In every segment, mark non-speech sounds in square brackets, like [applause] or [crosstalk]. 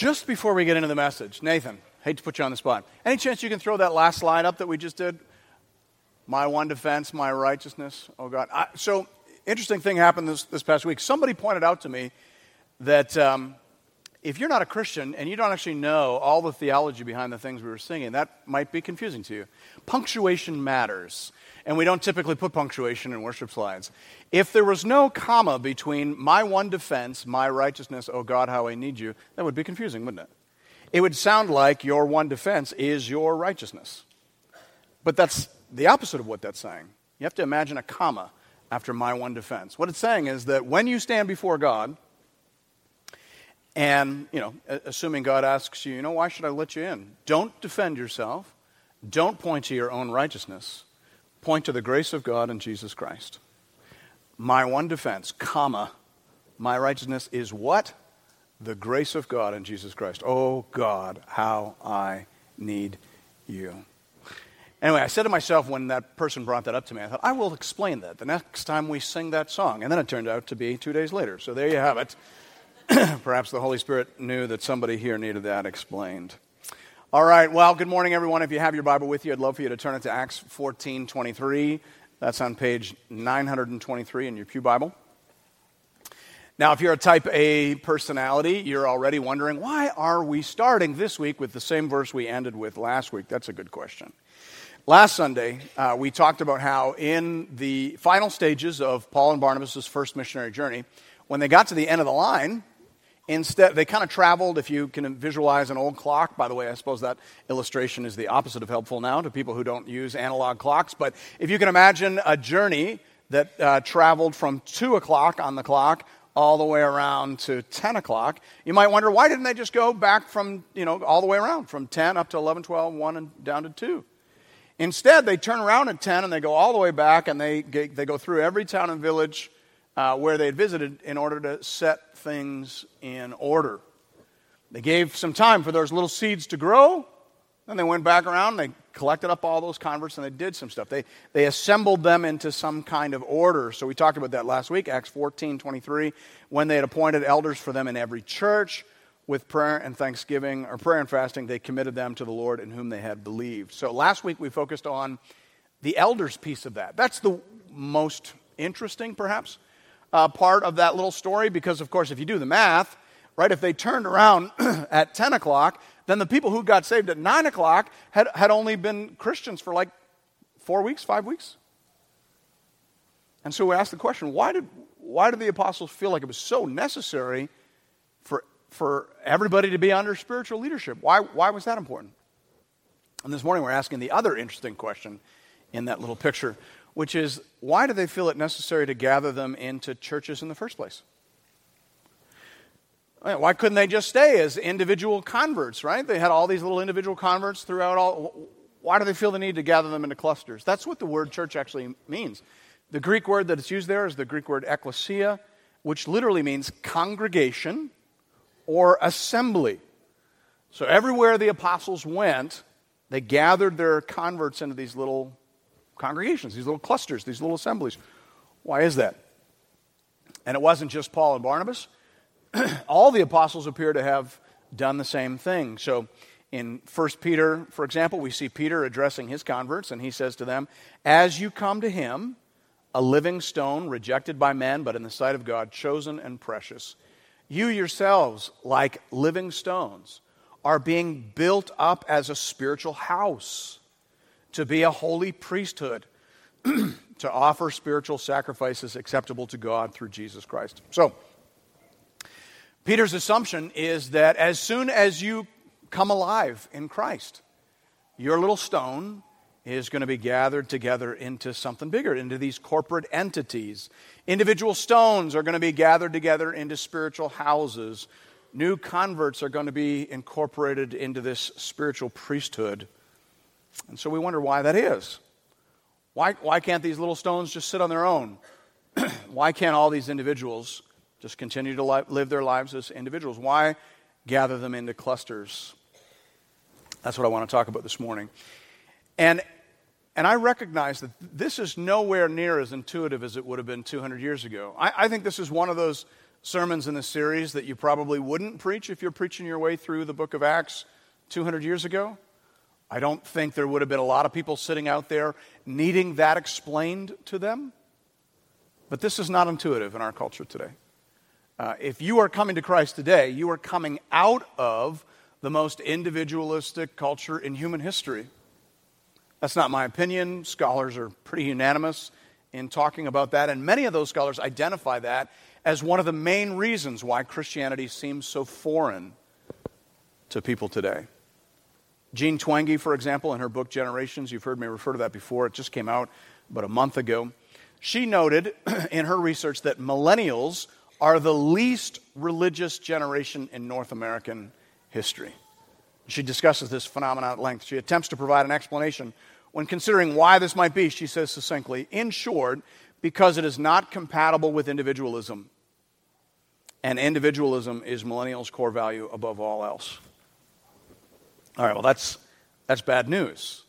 Just before we get into the message, Nathan, hate to put you on the spot. Any chance you can throw that last slide up that we just did? My one defense, my righteousness. Oh, God. I, so, interesting thing happened this, this past week. Somebody pointed out to me that um, if you're not a Christian and you don't actually know all the theology behind the things we were singing, that might be confusing to you. Punctuation matters, and we don't typically put punctuation in worship slides. If there was no comma between my one defense, my righteousness, oh God, how I need you, that would be confusing, wouldn't it? It would sound like your one defense is your righteousness. But that's the opposite of what that's saying. You have to imagine a comma after my one defense. What it's saying is that when you stand before God, and, you know, assuming God asks you, you know, why should I let you in? Don't defend yourself. Don't point to your own righteousness. Point to the grace of God and Jesus Christ. My one defense, comma, my righteousness is what? The grace of God and Jesus Christ. Oh God, how I need you. Anyway, I said to myself when that person brought that up to me, I thought, I will explain that the next time we sing that song. And then it turned out to be two days later. So there you have it. [clears throat] Perhaps the Holy Spirit knew that somebody here needed that explained. All right, well, good morning, everyone. If you have your Bible with you, I'd love for you to turn it to Acts 14 23. That's on page 923 in your Pew Bible. Now, if you're a type A personality, you're already wondering why are we starting this week with the same verse we ended with last week? That's a good question. Last Sunday, uh, we talked about how in the final stages of Paul and Barnabas' first missionary journey, when they got to the end of the line, Instead, they kind of traveled, if you can visualize an old clock. By the way, I suppose that illustration is the opposite of helpful now to people who don't use analog clocks. But if you can imagine a journey that uh, traveled from 2 o'clock on the clock all the way around to 10 o'clock, you might wonder why didn't they just go back from, you know, all the way around, from 10 up to 11, 12, 1, and down to 2? Instead, they turn around at 10 and they go all the way back and they, they go through every town and village uh, where they had visited in order to set things in order. They gave some time for those little seeds to grow. Then they went back around, they collected up all those converts, and they did some stuff. They, they assembled them into some kind of order. So we talked about that last week, Acts 14 23, when they had appointed elders for them in every church with prayer and thanksgiving, or prayer and fasting, they committed them to the Lord in whom they had believed. So last week we focused on the elders piece of that. That's the most interesting, perhaps uh, part of that little story because, of course, if you do the math, right, if they turned around [clears throat] at 10 o'clock, then the people who got saved at 9 o'clock had, had only been Christians for like four weeks, five weeks. And so we ask the question why did, why did the apostles feel like it was so necessary for, for everybody to be under spiritual leadership? Why, why was that important? And this morning we're asking the other interesting question in that little picture, which is why do they feel it necessary to gather them into churches in the first place? Why couldn't they just stay as individual converts, right? They had all these little individual converts throughout all. Why do they feel the need to gather them into clusters? That's what the word church actually means. The Greek word that it's used there is the Greek word ekklesia, which literally means congregation or assembly. So everywhere the apostles went, they gathered their converts into these little congregations, these little clusters, these little assemblies. Why is that? And it wasn't just Paul and Barnabas. [clears throat] All the apostles appear to have done the same thing. So in 1 Peter, for example, we see Peter addressing his converts, and he says to them, As you come to him, a living stone, rejected by men, but in the sight of God, chosen and precious, you yourselves, like living stones, are being built up as a spiritual house to be a holy priesthood, [clears throat] to offer spiritual sacrifices acceptable to God through Jesus Christ. So, Peter's assumption is that as soon as you come alive in Christ, your little stone is going to be gathered together into something bigger, into these corporate entities. Individual stones are going to be gathered together into spiritual houses. New converts are going to be incorporated into this spiritual priesthood. And so we wonder why that is. Why, why can't these little stones just sit on their own? [clears throat] why can't all these individuals just continue to li- live their lives as individuals? Why gather them into clusters? That's what I want to talk about this morning. And, and I recognize that this is nowhere near as intuitive as it would have been 200 years ago. I, I think this is one of those sermons in the series that you probably wouldn't preach if you're preaching your way through the book of Acts 200 years ago. I don't think there would have been a lot of people sitting out there needing that explained to them. But this is not intuitive in our culture today. Uh, if you are coming to Christ today, you are coming out of the most individualistic culture in human history. That's not my opinion. Scholars are pretty unanimous in talking about that, and many of those scholars identify that as one of the main reasons why Christianity seems so foreign to people today. Jean Twenge, for example, in her book Generations, you've heard me refer to that before, it just came out about a month ago. She noted [clears throat] in her research that millennials are the least religious generation in North American history. She discusses this phenomenon at length. She attempts to provide an explanation. When considering why this might be, she says succinctly, in short, because it is not compatible with individualism. And individualism is millennials' core value above all else. All right, well, that's, that's bad news.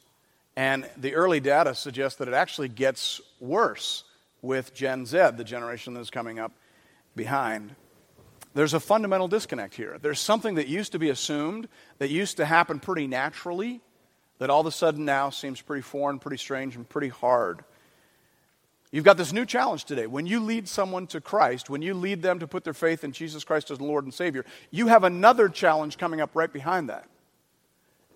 And the early data suggests that it actually gets worse with Gen Z, the generation that's coming up behind. There's a fundamental disconnect here. There's something that used to be assumed, that used to happen pretty naturally, that all of a sudden now seems pretty foreign, pretty strange, and pretty hard. You've got this new challenge today. When you lead someone to Christ, when you lead them to put their faith in Jesus Christ as Lord and Savior, you have another challenge coming up right behind that.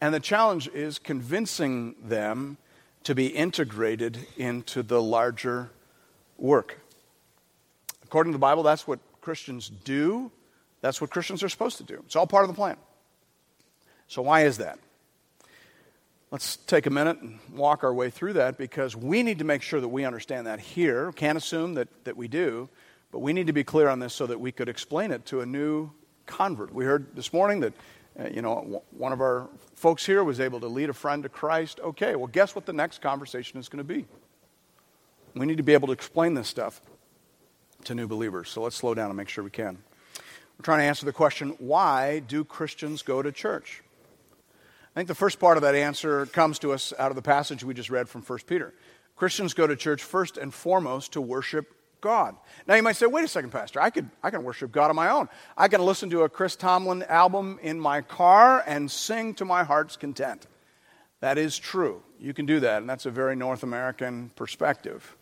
And the challenge is convincing them to be integrated into the larger work. According to the Bible, that's what Christians do. That's what Christians are supposed to do. It's all part of the plan. So, why is that? Let's take a minute and walk our way through that because we need to make sure that we understand that here. Can't assume that, that we do, but we need to be clear on this so that we could explain it to a new convert. We heard this morning that uh, you know, one of our folks here was able to lead a friend to Christ. Okay, well, guess what the next conversation is going to be? We need to be able to explain this stuff to new believers. So let's slow down and make sure we can. We're trying to answer the question why do Christians go to church? I think the first part of that answer comes to us out of the passage we just read from 1 Peter. Christians go to church first and foremost to worship God. Now you might say, wait a second, Pastor, I, could, I can worship God on my own. I can listen to a Chris Tomlin album in my car and sing to my heart's content. That is true. You can do that, and that's a very North American perspective.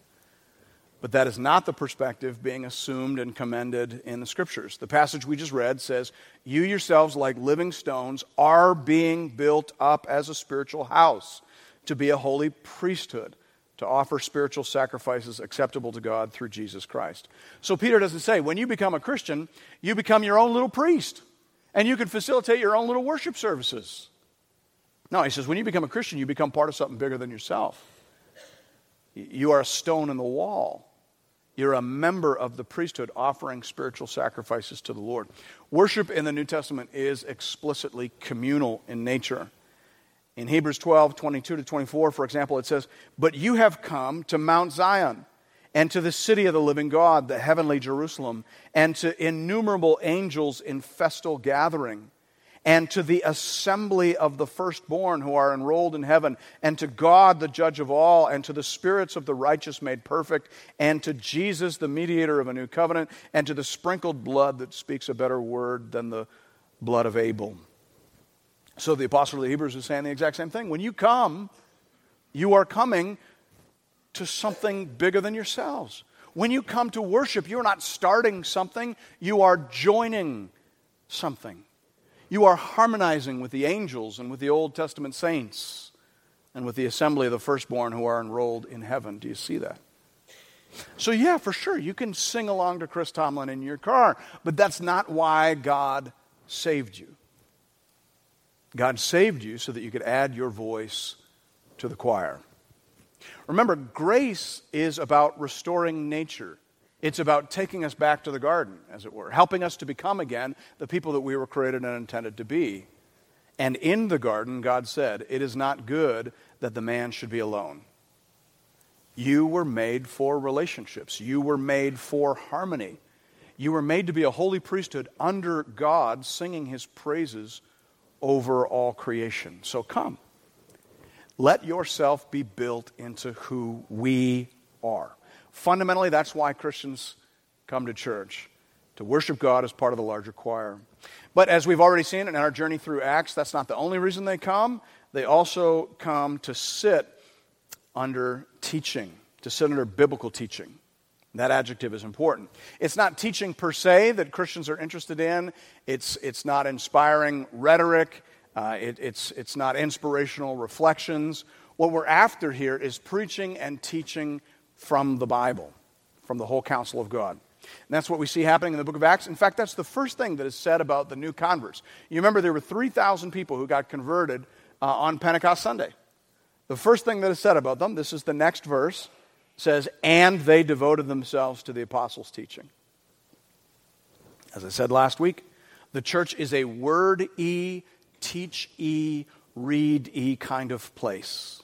But that is not the perspective being assumed and commended in the scriptures. The passage we just read says, You yourselves, like living stones, are being built up as a spiritual house to be a holy priesthood to offer spiritual sacrifices acceptable to God through Jesus Christ. So Peter doesn't say, when you become a Christian, you become your own little priest and you can facilitate your own little worship services. No, he says, when you become a Christian, you become part of something bigger than yourself. You are a stone in the wall. You're a member of the priesthood offering spiritual sacrifices to the Lord. Worship in the New Testament is explicitly communal in nature. In Hebrews 12, 22 to 24, for example, it says, But you have come to Mount Zion and to the city of the living God, the heavenly Jerusalem, and to innumerable angels in festal gathering, and to the assembly of the firstborn who are enrolled in heaven, and to God, the judge of all, and to the spirits of the righteous made perfect, and to Jesus, the mediator of a new covenant, and to the sprinkled blood that speaks a better word than the blood of Abel. So the apostle of the Hebrews is saying the exact same thing. When you come, you are coming to something bigger than yourselves. When you come to worship, you're not starting something, you are joining something. You are harmonizing with the angels and with the Old Testament saints and with the assembly of the firstborn who are enrolled in heaven. Do you see that? So, yeah, for sure, you can sing along to Chris Tomlin in your car, but that's not why God saved you. God saved you so that you could add your voice to the choir. Remember, grace is about restoring nature. It's about taking us back to the garden, as it were, helping us to become again the people that we were created and intended to be. And in the garden, God said, It is not good that the man should be alone. You were made for relationships, you were made for harmony. You were made to be a holy priesthood under God, singing his praises over all creation. So come. Let yourself be built into who we are. Fundamentally, that's why Christians come to church. to worship God as part of the larger choir. But as we've already seen in our journey through Acts, that's not the only reason they come. They also come to sit under teaching, to sit under biblical teaching. That adjective is important. It's not teaching per se that Christians are interested in, it's, it's not inspiring rhetoric, uh, it, it's, it's not inspirational reflections. What we're after here is preaching and teaching from the Bible, from the whole counsel of God. And that's what we see happening in the book of Acts. In fact, that's the first thing that is said about the new converts. You remember there were 3,000 people who got converted uh, on Pentecost Sunday. The first thing that is said about them, this is the next verse, says, and they devoted themselves to the apostles' teaching. As I said last week, the church is a word e, teach e, read e kind of place.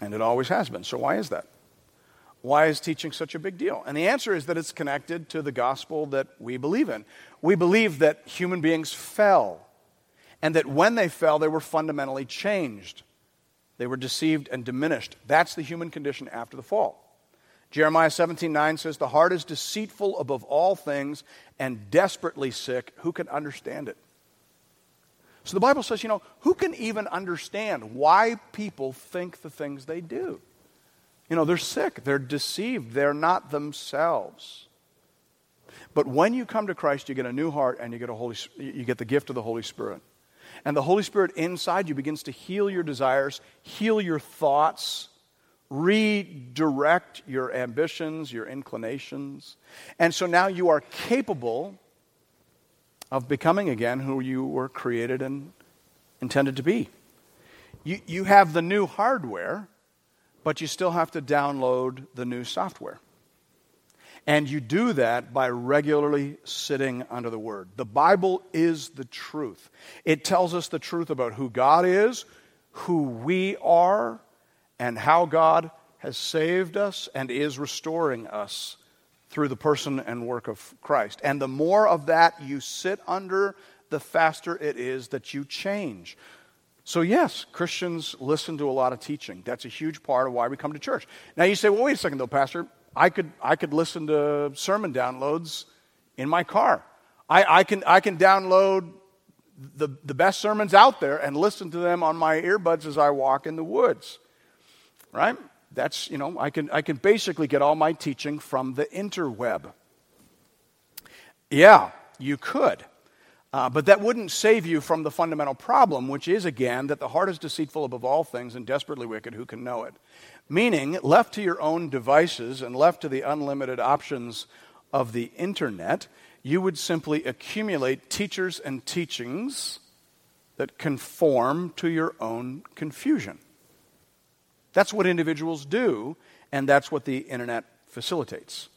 And it always has been. So, why is that? Why is teaching such a big deal? And the answer is that it's connected to the gospel that we believe in. We believe that human beings fell, and that when they fell, they were fundamentally changed. They were deceived and diminished. That's the human condition after the fall. Jeremiah 17 9 says, The heart is deceitful above all things and desperately sick. Who can understand it? So the Bible says, you know, who can even understand why people think the things they do? You know, they're sick, they're deceived, they're not themselves. But when you come to Christ, you get a new heart and you get, a Holy, you get the gift of the Holy Spirit. And the Holy Spirit inside you begins to heal your desires, heal your thoughts, redirect your ambitions, your inclinations. And so now you are capable of becoming again who you were created and intended to be. You, you have the new hardware, but you still have to download the new software. And you do that by regularly sitting under the Word. The Bible is the truth. It tells us the truth about who God is, who we are, and how God has saved us and is restoring us through the person and work of Christ. And the more of that you sit under, the faster it is that you change. So, yes, Christians listen to a lot of teaching. That's a huge part of why we come to church. Now, you say, well, wait a second, though, Pastor. I could, I could listen to sermon downloads in my car. I, I, can, I can download the, the best sermons out there and listen to them on my earbuds as I walk in the woods. Right? That's, you know, I can, I can basically get all my teaching from the interweb. Yeah, you could. Uh, but that wouldn't save you from the fundamental problem, which is, again, that the heart is deceitful above all things and desperately wicked. Who can know it? Meaning, left to your own devices and left to the unlimited options of the internet, you would simply accumulate teachers and teachings that conform to your own confusion. That's what individuals do, and that's what the internet facilitates.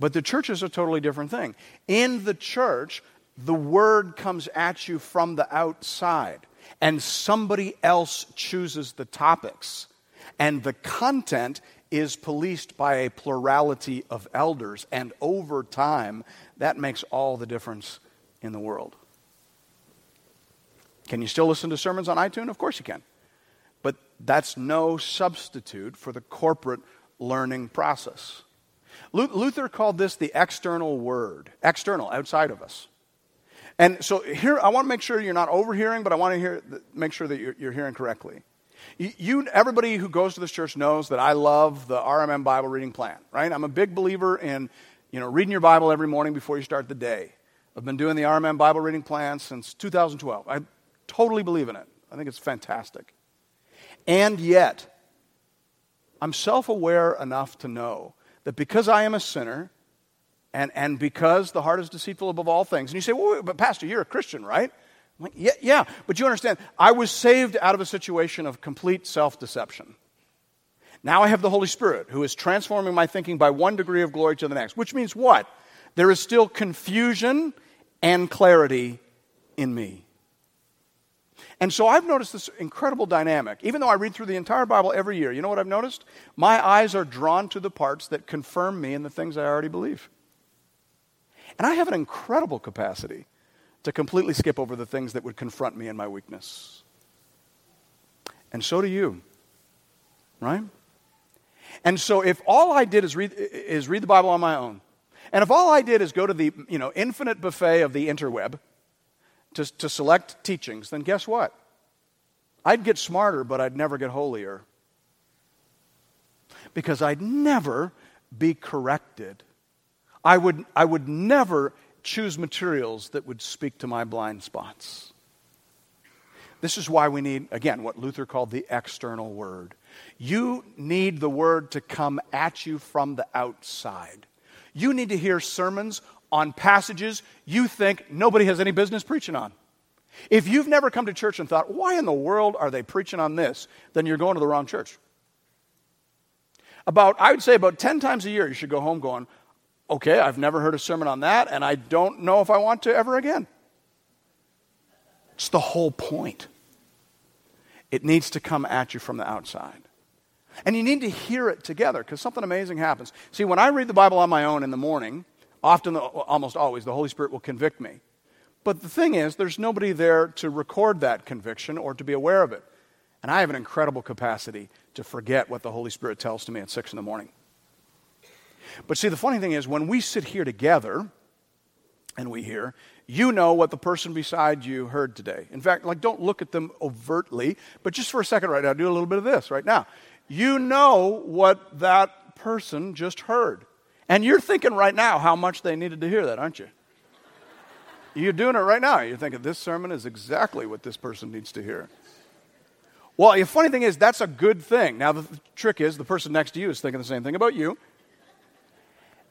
But the church is a totally different thing. In the church, the word comes at you from the outside, and somebody else chooses the topics and the content is policed by a plurality of elders. And over time, that makes all the difference in the world. Can you still listen to sermons on iTunes? Of course you can. But that's no substitute for the corporate learning process. Luther called this the external word, external, outside of us. And so here, I want to make sure you're not overhearing, but I want to hear, make sure that you're, you're hearing correctly. You, everybody who goes to this church knows that I love the RMM Bible reading plan, right? I'm a big believer in, you know, reading your Bible every morning before you start the day. I've been doing the RMM Bible reading plan since 2012. I totally believe in it. I think it's fantastic. And yet, I'm self aware enough to know that because I am a sinner and, and because the heart is deceitful above all things, and you say, well, but Pastor, you're a Christian, right? I'm like, yeah, yeah, but you understand, I was saved out of a situation of complete self deception. Now I have the Holy Spirit who is transforming my thinking by one degree of glory to the next, which means what? There is still confusion and clarity in me. And so I've noticed this incredible dynamic. Even though I read through the entire Bible every year, you know what I've noticed? My eyes are drawn to the parts that confirm me in the things I already believe. And I have an incredible capacity to completely skip over the things that would confront me in my weakness. And so do you, right? And so if all I did is read, is read the Bible on my own, And if all I did is go to the you know, infinite buffet of the interweb to, to select teachings, then guess what? I'd get smarter, but I'd never get holier. Because I'd never be corrected. I would, I would never choose materials that would speak to my blind spots. This is why we need, again, what Luther called the external word. You need the word to come at you from the outside. You need to hear sermons on passages you think nobody has any business preaching on. If you've never come to church and thought, why in the world are they preaching on this? Then you're going to the wrong church. About, I would say about 10 times a year, you should go home going, okay, I've never heard a sermon on that, and I don't know if I want to ever again. It's the whole point. It needs to come at you from the outside. And you need to hear it together because something amazing happens. See, when I read the Bible on my own in the morning, often, almost always, the Holy Spirit will convict me. But the thing is, there's nobody there to record that conviction or to be aware of it. And I have an incredible capacity to forget what the Holy Spirit tells to me at 6 in the morning. But see, the funny thing is, when we sit here together and we hear, you know what the person beside you heard today. In fact, like, don't look at them overtly, but just for a second right now, do a little bit of this right now. You know what that person just heard. And you're thinking right now how much they needed to hear that, aren't you? You're doing it right now. You're thinking, this sermon is exactly what this person needs to hear. Well, the funny thing is, that's a good thing. Now, the trick is, the person next to you is thinking the same thing about you.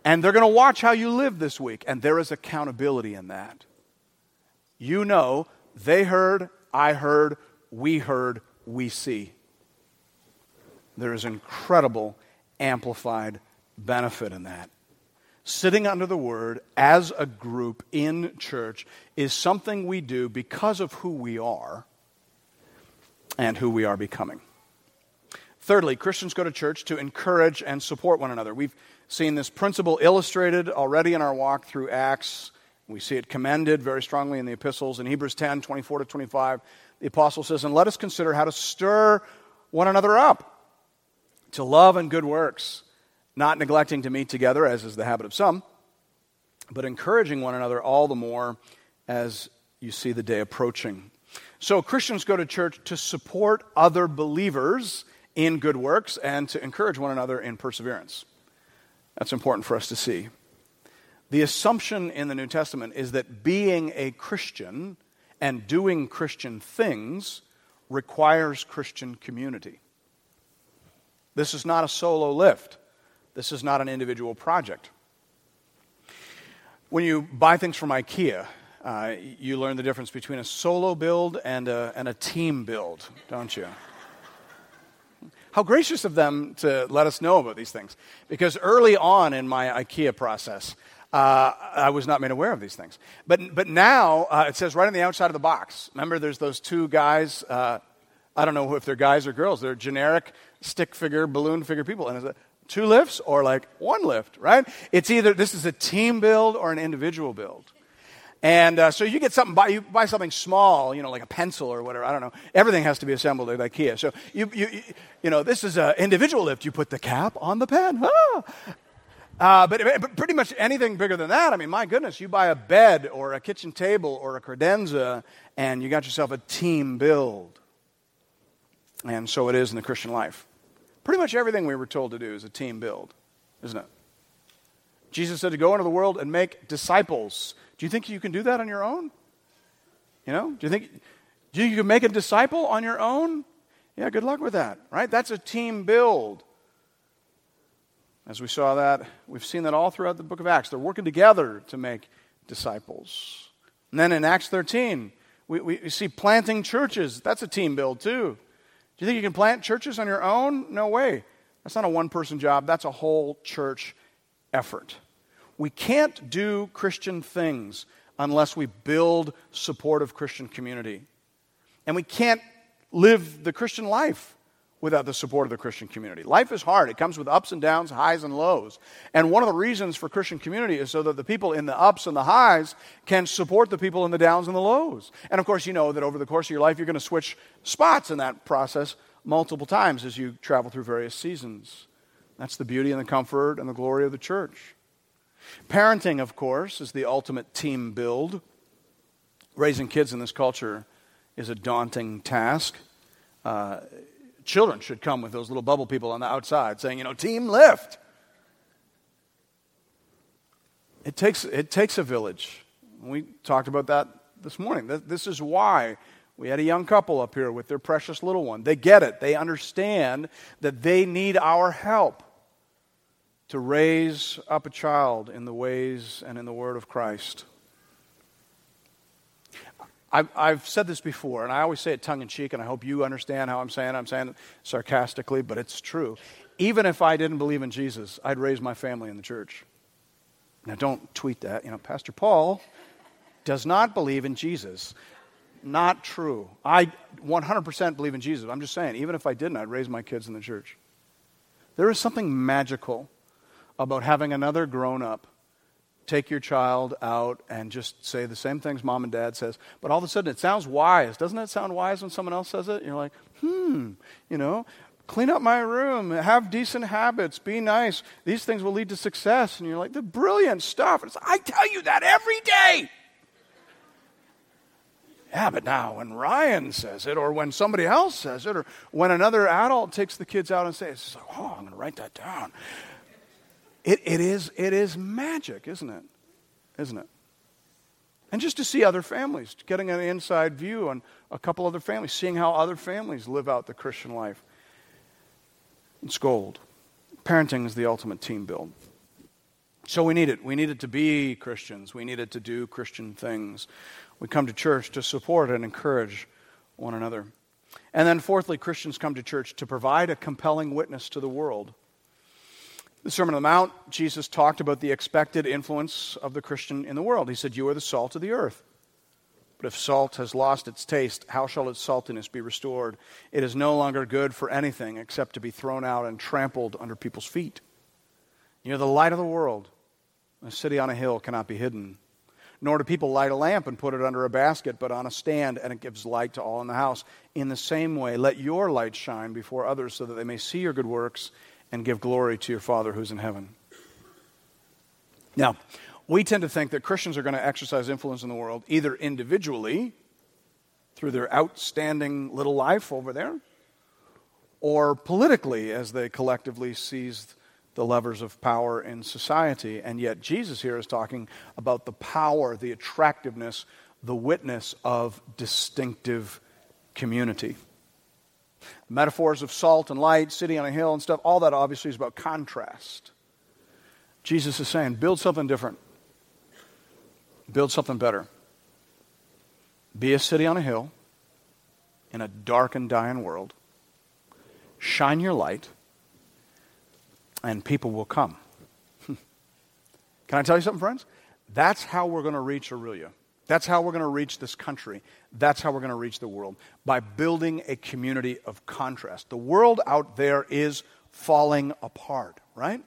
And they're going to watch how you live this week. And there is accountability in that. You know, they heard, I heard, we heard, we see. There is incredible amplified benefit in that. Sitting under the word as a group in church is something we do because of who we are and who we are becoming. Thirdly, Christians go to church to encourage and support one another. We've seen this principle illustrated already in our walk through Acts. We see it commended very strongly in the epistles. In Hebrews 10 24 to 25, the apostle says, And let us consider how to stir one another up to love and good works, not neglecting to meet together, as is the habit of some, but encouraging one another all the more as you see the day approaching. So, Christians go to church to support other believers in good works and to encourage one another in perseverance. That's important for us to see. The assumption in the New Testament is that being a Christian and doing Christian things requires Christian community. This is not a solo lift, this is not an individual project. When you buy things from IKEA, uh, you learn the difference between a solo build and a, and a team build, don't you? How gracious of them to let us know about these things. Because early on in my IKEA process, uh, I was not made aware of these things. But, but now uh, it says right on the outside of the box. Remember, there's those two guys. Uh, I don't know if they're guys or girls. They're generic stick figure, balloon figure people. And is it two lifts or like one lift, right? It's either this is a team build or an individual build. And uh, so you get something, buy, you buy something small, you know, like a pencil or whatever. I don't know. Everything has to be assembled at IKEA. So you, you, you know, this is an individual lift. You put the cap on the pen. Ah! Uh, but, but, pretty much anything bigger than that, I mean, my goodness, you buy a bed or a kitchen table or a credenza, and you got yourself a team build. And so it is in the Christian life. Pretty much everything we were told to do is a team build, isn't it? Jesus said to go into the world and make disciples. Do you think you can do that on your own? You know, do you think, do you, can make a disciple on your own? Yeah, good luck with that, right? That's a team build. As we saw that, we've seen that all throughout the book of Acts. They're working together to make disciples. And then in Acts 13, we, we see planting churches. That's a team build, too. Do you think you can plant churches on your own? No way. That's not a one person job, that's a whole church effort. We can't do Christian things unless we build supportive Christian community. And we can't live the Christian life without the support of the Christian community. Life is hard. It comes with ups and downs, highs and lows. And one of the reasons for Christian community is so that the people in the ups and the highs can support the people in the downs and the lows. And of course, you know that over the course of your life, you're going to switch spots in that process multiple times as you travel through various seasons. That's the beauty and the comfort and the glory of the church. Parenting, of course, is the ultimate team build. Raising kids in this culture is a daunting task. Uh, children should come with those little bubble people on the outside saying, you know, team lift. It takes, it takes a village. We talked about that this morning. This is why we had a young couple up here with their precious little one. They get it, they understand that they need our help to raise up a child in the ways and in the word of Christ. I've, said this before, and I always say it tongue in cheek, and I hope you understand how I'm saying it. I'm saying it sarcastically, but it's true. Even if I didn't believe in Jesus, I'd raise my family in the church. Now, don't tweet that. You know, Pastor Paul does not believe in Jesus. Not true. I 100% believe in Jesus. I'm just saying, even if I didn't, I'd raise my kids in the church. There is something magical about having another grown up take your child out and just say the same things mom and dad says. But all of a sudden it sounds wise. Doesn't it sound wise when someone else says it? You're like hmm you know clean up my room have decent habits be nice. These things will lead to success. And you're like the brilliant stuff. It's, i tell you that every day. Yeah, but now when Ryan says it, or when somebody else says it, or when another adult takes the kids out and says, it's like, oh, I'm going to write that down. It, it, is, it is magic, isn't it? Isn't it? And just to see other families, getting an inside view on a couple other families, seeing how other families live out the Christian life. It's gold. Parenting is the ultimate team build. So we need it. We needed to be Christians. We needed to do Christian things. We come to church to support and encourage one another. And then, fourthly, Christians come to church to provide a compelling witness to the world. The Sermon on the Mount, Jesus talked about the expected influence of the Christian in the world. He said, You are the salt of the earth. But if salt has lost its taste, how shall its saltiness be restored? It is no longer good for anything except to be thrown out and trampled under people's feet. You're the light of the world. A city on a hill cannot be hidden. Nor do people light a lamp and put it under a basket, but on a stand, and it gives light to all in the house. In the same way, let your light shine before others so that they may see your good works and give glory to your Father who's in heaven. Now, we tend to think that Christians are going to exercise influence in the world either individually, through their outstanding little life over there, or politically as they collectively seize the levers of power in society. And yet, Jesus here is talking about the power, the attractiveness, the witness of distinctive community. Metaphors of salt and light, city on a hill and stuff, all that obviously is about contrast. Jesus is saying, build something different, build something better. Be a city on a hill in a dark and dying world. Shine your light, and people will come. [laughs] Can I tell you something, friends? That's how we're going to reach Orillia. That's how we're going to reach this country. That's how we're going to reach the world by building a community of contrast. The world out there is falling apart, right?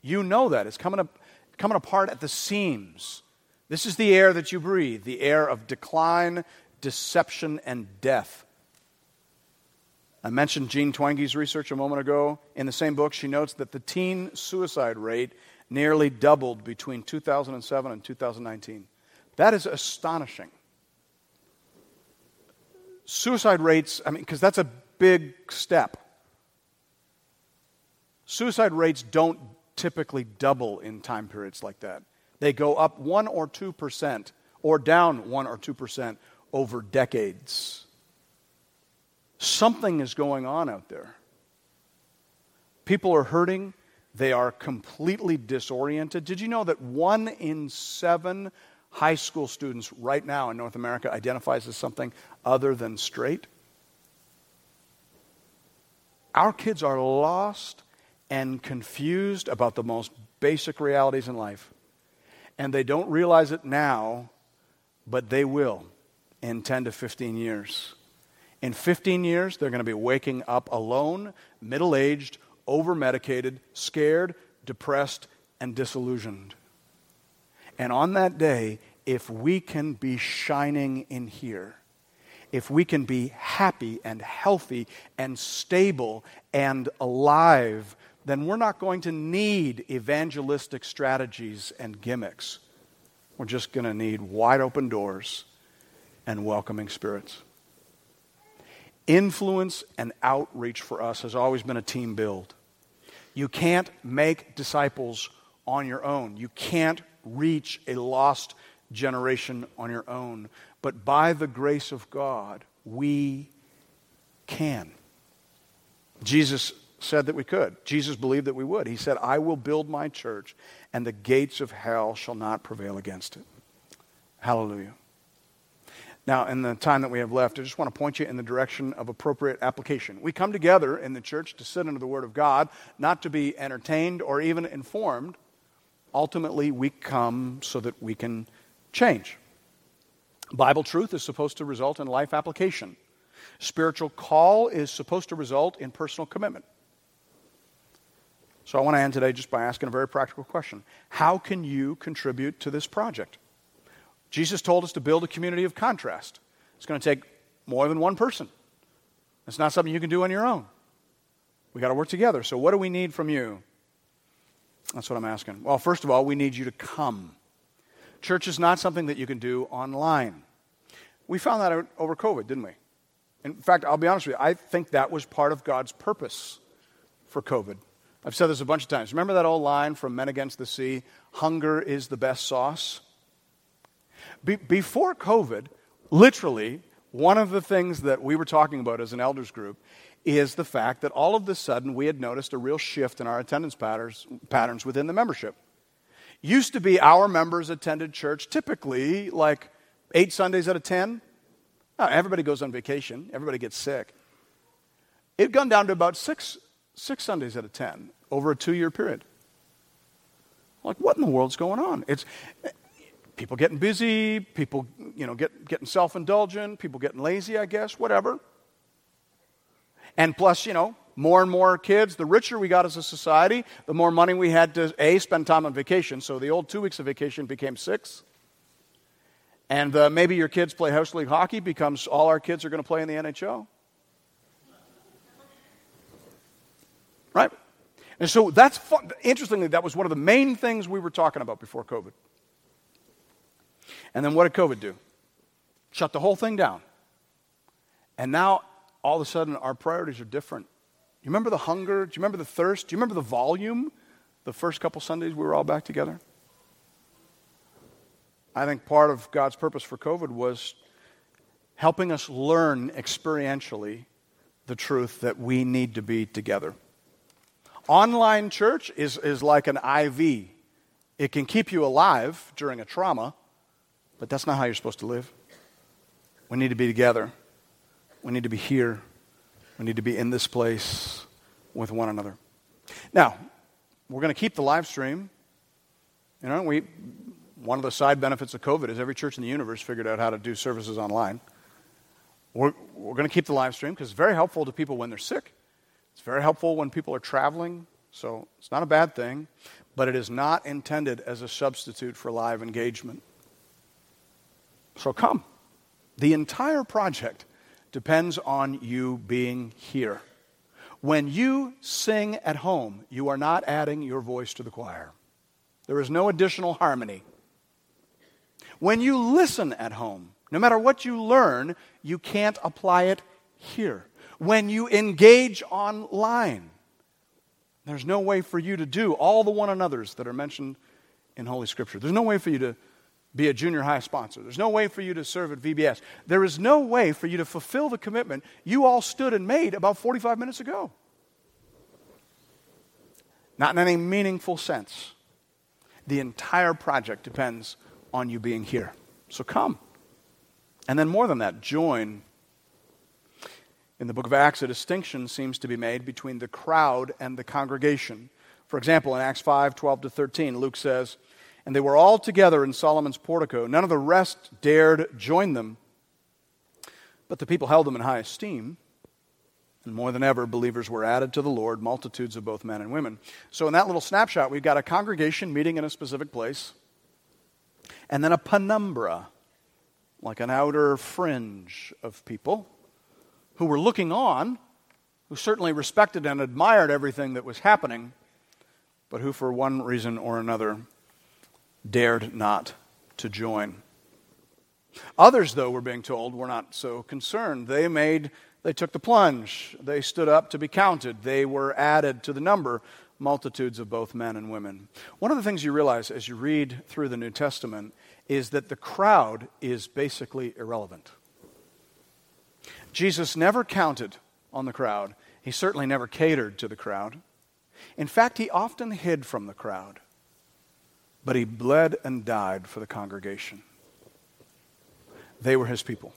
You know that. It's coming, up, coming apart at the seams. This is the air that you breathe the air of decline, deception, and death. I mentioned Jean Twenge's research a moment ago. In the same book, she notes that the teen suicide rate nearly doubled between 2007 and 2019. That is astonishing. Suicide rates, I mean, because that's a big step. Suicide rates don't typically double in time periods like that. They go up 1 or 2% or down 1 or 2% over decades. Something is going on out there. People are hurting. They are completely disoriented. Did you know that one in seven high school students right now in North America identifies as something other than straight. Our kids are lost and confused about the most basic realities in life. And they don't realize it now, but they will in 10 to 15 years. In 15 years, they're going to be waking up alone, middle aged, over medicated, scared, depressed, and disillusioned. And on that day, if we can be shining in here, if we can be happy and healthy and stable and alive then we're not going to need evangelistic strategies and gimmicks. We're just going to need wide open doors and welcoming spirits. Influence and outreach for us has always been a team build. You can't make disciples on your own. You can't reach a lost generation on your own. But by the grace of God, we can. Jesus said that we could. Jesus believed that we would. He said, I will build my church, and the gates of hell shall not prevail against it. Hallelujah. Now, in the time that we have left, I just want to point you in the direction of appropriate application. We come together in the church to sit under the Word of God, not to be entertained or even informed. Ultimately, we come so that we can change. Bible truth is supposed to result in life application. Spiritual call is supposed to result in personal commitment. So I want to end today just by asking a very practical question How can you contribute to this project? Jesus told us to build a community of contrast. It's going to take more than one person. It's not something you can do on your own. We got to work together. So, what do we need from you? That's what I'm asking. Well, first of all, we need you to come. Church is not something that you can do online. We found that out over COVID, didn't we? In fact, I'll be honest with you, I think that was part of God's purpose for COVID. I've said this a bunch of times. Remember that old line from Men Against the Sea hunger is the best sauce? Be- before COVID, literally, one of the things that we were talking about as an elders group is the fact that all of a sudden we had noticed a real shift in our attendance patterns, patterns within the membership. Used to be our members attended church typically like eight Sundays out of ten. Now, everybody goes on vacation, everybody gets sick. It had gone down to about six, six Sundays out of ten over a two year period. Like, what in the world's going on? It's people getting busy, people you know, get, getting self indulgent, people getting lazy, I guess, whatever. And plus, you know, more and more kids, the richer we got as a society, the more money we had to, A, spend time on vacation. So the old two weeks of vacation became six. And uh, maybe your kids play House League hockey becomes all our kids are going to play in the NHL. Right? And so that's fun. Interestingly, that was one of the main things we were talking about before COVID. And then what did COVID do? Shut the whole thing down. And now, all of a sudden, our priorities are different. You remember the hunger? Do you remember the thirst? Do you remember the volume the first couple Sundays we were all back together? I think part of God's purpose for COVID was helping us learn experientially the truth that we need to be together. Online church is, is like an IV. It can keep you alive during a trauma, but that's not how you're supposed to live. We need to be together. We need to be here. We need to be in this place with one another. Now, we're going to keep the live stream. You know, we one of the side benefits of COVID is every church in the universe figured out how to do services online. We're, we're going to keep the live stream because it's very helpful to people when they're sick. It's very helpful when people are traveling, so it's not a bad thing, but it is not intended as a substitute for live engagement. So come. The entire project depends on you being here. When you sing at home, you are not adding your voice to the choir. There is no additional harmony. When you listen at home, no matter what you learn, you can't apply it here. When you engage online, there's no way for you to do all the one another's that are mentioned in Holy Scripture. There's no way for you to be a junior high sponsor. There's no way for you to serve at VBS. There is no way for you to fulfill the commitment you all stood and made about 45 minutes ago. Not in any meaningful sense. The entire project depends on you being here. So come. And then, more than that, join. In the book of Acts, a distinction seems to be made between the crowd and the congregation. For example, in Acts 5 12 to 13, Luke says, And they were all together in Solomon's portico. None of the rest dared join them, but the people held them in high esteem. And more than ever, believers were added to the Lord, multitudes of both men and women. So, in that little snapshot, we've got a congregation meeting in a specific place and then a penumbra, like an outer fringe of people who were looking on, who certainly respected and admired everything that was happening, but who, for one reason or another, dared not to join. Others, though, we're being told, were not so concerned. They made, they took the plunge. They stood up to be counted. They were added to the number, multitudes of both men and women. One of the things you realize as you read through the New Testament is that the crowd is basically irrelevant. Jesus never counted on the crowd. He certainly never catered to the crowd. In fact, he often hid from the crowd, but he bled and died for the congregation. They were his people.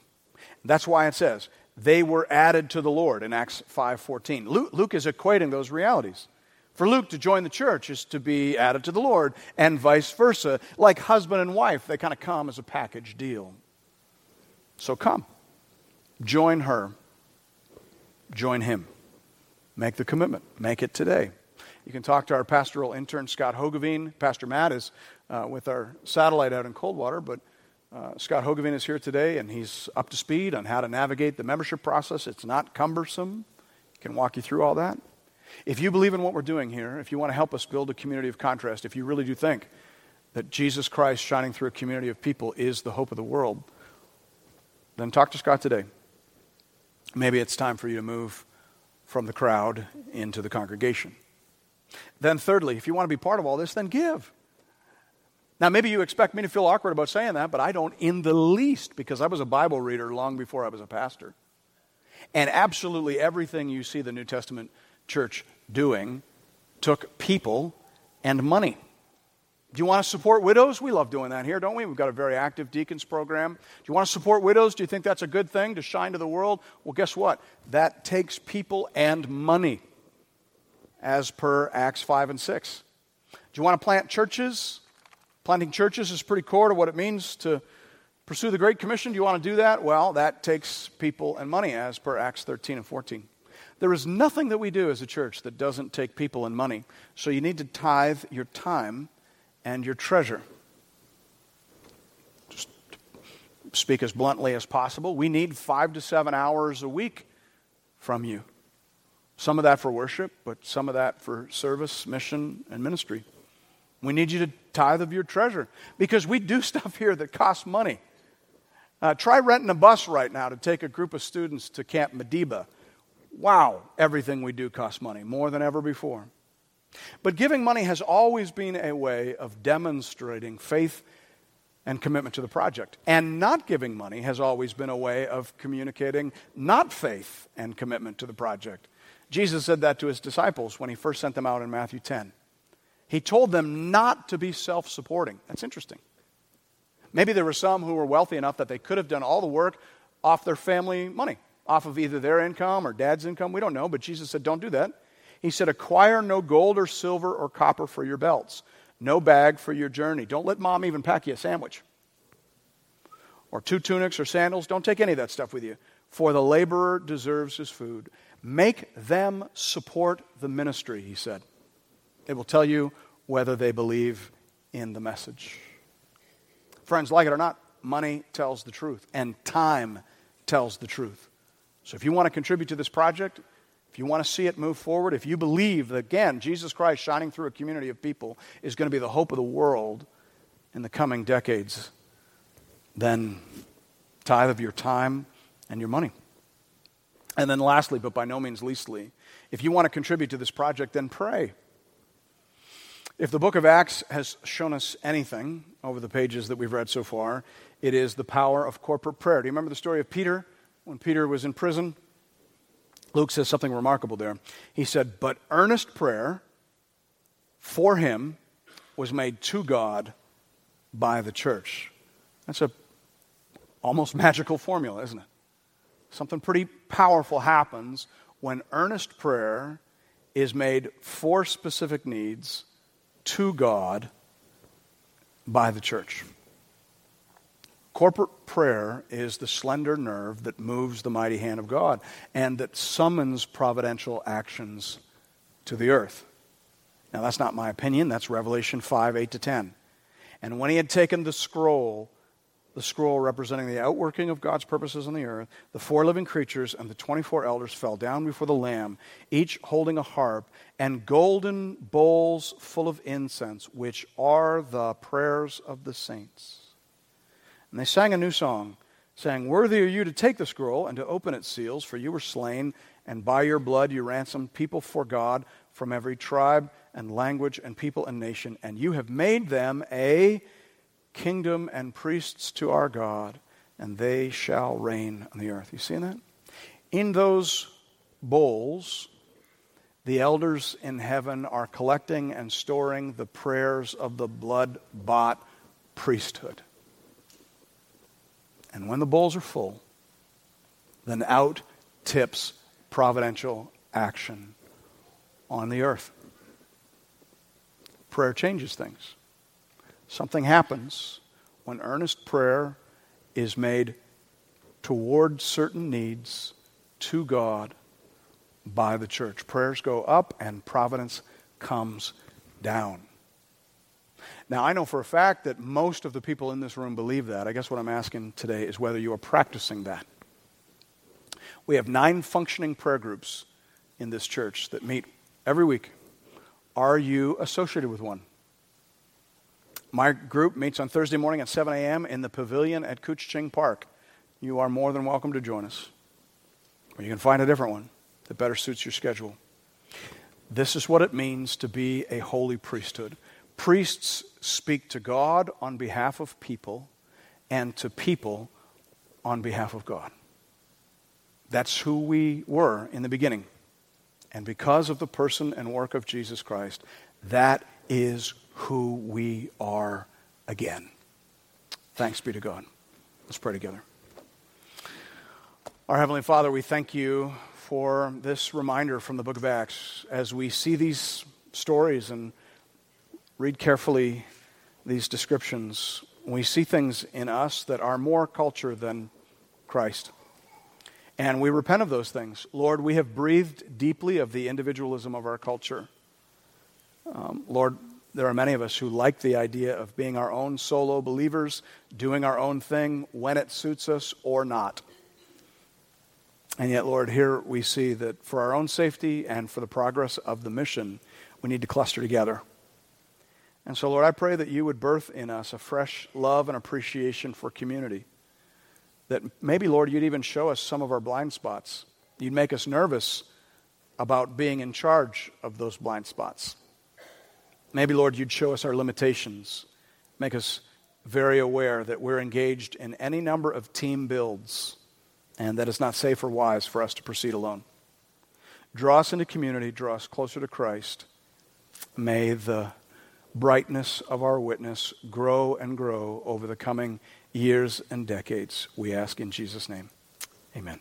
That's why it says, they were added to the Lord in Acts 5:14. Luke, Luke is equating those realities. For Luke to join the church is to be added to the Lord, and vice versa. Like husband and wife, they kind of come as a package deal. So come, join her, join him. Make the commitment, make it today. You can talk to our pastoral intern, Scott Hogeveen. Pastor Matt is uh, with our satellite out in Coldwater, but uh, Scott Hogeveen is here today, and he's up to speed on how to navigate the membership process. It's not cumbersome. He can walk you through all that. If you believe in what we're doing here, if you want to help us build a community of contrast, if you really do think that Jesus Christ shining through a community of people is the hope of the world, then talk to Scott today. Maybe it's time for you to move from the crowd into the congregation. Then, thirdly, if you want to be part of all this, then give. Now, maybe you expect me to feel awkward about saying that, but I don't in the least because I was a Bible reader long before I was a pastor. And absolutely everything you see the New Testament church doing took people and money. Do you want to support widows? We love doing that here, don't we? We've got a very active deacons program. Do you want to support widows? Do you think that's a good thing to shine to the world? Well, guess what? That takes people and money, as per Acts 5 and 6. Do you want to plant churches? Planting churches is pretty core to what it means to pursue the Great Commission. Do you want to do that? Well, that takes people and money, as per Acts 13 and 14. There is nothing that we do as a church that doesn't take people and money. So you need to tithe your time and your treasure. Just speak as bluntly as possible. We need five to seven hours a week from you. Some of that for worship, but some of that for service, mission, and ministry. We need you to tithe of your treasure because we do [laughs] stuff here that costs money. Uh, try renting a bus right now to take a group of students to Camp Medeba wow, everything we do costs money, more than ever before. But giving money has always been a way of demonstrating faith and commitment to the project. And not giving money has always been a way of communicating not faith and commitment to the project. Jesus said that to his disciples when he first sent them out in Matthew 10. He told them not to be self supporting. That's interesting. Maybe there were some who were wealthy enough that they could have done all the work off their family money off of either their income or dad's income. We don't know, but Jesus said, don't do that. He said, acquire no gold or silver or copper for your belts, no bag for your journey. Don't let mom even pack you a sandwich or two tunics or sandals. Don't take any of that stuff with you, for the laborer deserves his food. Make them support the ministry, he said. It will tell you whether they believe in the message. Friends, like it or not, money tells the truth, and time tells the truth. So if you want to contribute to this project, if you want to see it move forward, if you believe that, again, Jesus Christ shining through a community of people is going to be the hope of the world in the coming decades, then tithe of your time and your money. And then, lastly, but by no means leastly, if you want to contribute to this project, then pray. If the book of Acts has shown us anything over the pages that we've read so far, it is the power of corporate prayer. Do you remember the story of Peter? when Peter was in prison. Luke says something remarkable there. He said, But earnest prayer for him was made to God by the church. That's a almost [laughs] magical formula, isn't it? Something pretty powerful happens when earnest prayer is made for specific needs to God by the church. Corporate prayer is the slender nerve that moves the mighty hand of God and that summons providential actions to the earth. Now, that's not my opinion. That's Revelation 5 8 to 10. And when he had taken the scroll, the scroll representing the outworking of God's purposes on the earth, the four living creatures and the 24 elders fell down before the Lamb, each holding a harp and golden bowls full of incense, which are the prayers of the saints. And they sang a new song, saying, Worthy are you to take the scroll and to open its seals, for you were slain, and by your blood you ransomed people for God from every tribe and language and people and nation, and you have made them a kingdom and priests to our God, and they shall reign on the earth. You seeing that? In those bowls, the elders in heaven are collecting and storing the prayers of the blood bought priesthood. And when the bowls are full, then out tips providential action on the earth. Prayer changes things. Something happens when earnest prayer is made toward certain needs to God by the church. Prayers go up and providence comes down. Now, I know for a fact that most of the people in this room believe that. I guess what I'm asking today is whether you are practicing that. We have nine functioning prayer groups in this church that meet every week. Are you associated with one? My group meets on Thursday morning at 7 a.m. in the pavilion at Couchiching Park. You are more than welcome to join us. Or you can find a different one that better suits your schedule. This is what it means to be a holy priesthood. Priests speak to God on behalf of people and to people on behalf of God. That's who we were in the beginning. And because of the person and work of Jesus Christ, that is who we are again. Thanks be to God. Let's pray together. Our Heavenly Father, we thank you for this reminder from the book of Acts as we see these stories and read carefully these descriptions. We see things in us that are more culture than Christ. And we repent of those things. Lord, we have breathed deeply of the individualism of our culture. Um, Lord, there are many of us who like the idea of being our own solo believers, doing our own thing when it suits us or not. And yet, Lord, here we see that for our own safety and for the progress of the mission, we need to cluster together. And so, Lord, I pray that you would birth in us a fresh love and appreciation for community. That maybe, Lord, you'd even show us some of our blind spots. You'd make us nervous about being in charge of those blind spots. Maybe, Lord, you'd show us our limitations, make us very aware that we're engaged in any number of team builds and that it's not safe or wise for us to proceed alone. Draw us into community, draw us closer to Christ. May the brightness of our witness grow and grow over the coming years and decades. We ask in Jesus' name. Amen.